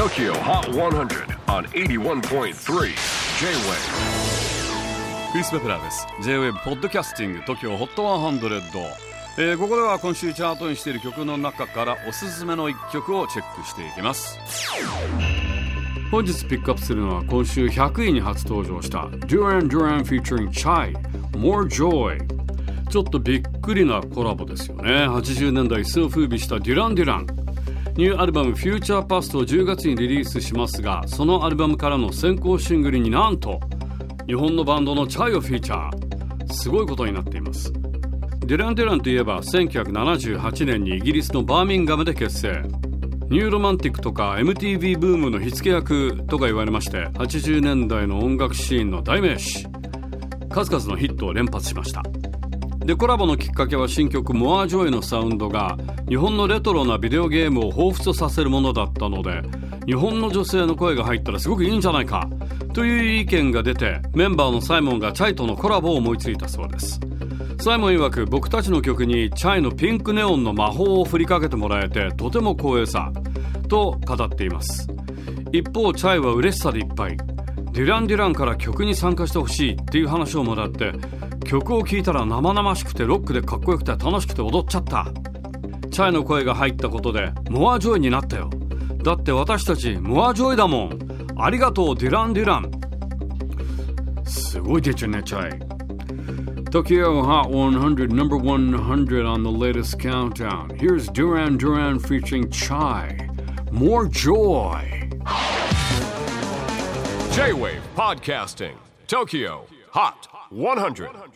TOKYO HOT 100 on 81.3 J-WAVE. クリス・ベプラーです。J-WAVE ポッドキャスティング TOKYO HOT 100、えー、ここでは今週チャートにしている曲の中からおすすめの一曲をチェックしていきます。本日ピックアップするのは今週100位に初登場した Duran Duran featuring Chai More Joy ちょっとびっくりなコラボですよね。80年代一世を風靡したデュラン・デュラン。ニューアルバム「フューチャーパストを10月にリリースしますがそのアルバムからの先行シングルになんと日本のバンドのチャイをフィーチャーすごいことになっています。デュラン・デュランといえば1978年にイギリスのバーミンガムで結成。ニューロマンティックとか MTV ブームの火付け役とか言われまして80年代の音楽シーンの代名詞。数々のヒットを連発しました。でコラボのきっかけは新曲「 More Joy」のサウンドが日本のレトロなビデオゲームを彷彿とさせるものだったので日本の女性の声が入ったらすごくいいんじゃないかという意見が出てメンバーのサイモンがチャイとのコラボを思いついたそうです。サイモン曰く僕たちの曲にチャイのピンクネオンの魔法を振りかけてもらえてとても光栄さと語っています。一方チャイは嬉しさでいっぱい。デュラン・デュランから曲に参加してほしいっていう話をもらって曲を聴いたら生々しくてロックでかっこよくて楽しくて踊っちゃった。チャイの声が入ったことで More Joy になったよ。だって私たち More Joy だもん。ありがとうデュラン・デュラン。すごい出ちゃね CHAI。 Tokio Hot 100 number 100 on the latest countdown. Here's Duran Duran featuring CHAI. More Joy. J-WAVE PODCASTING TOKYO. hot 100. 100.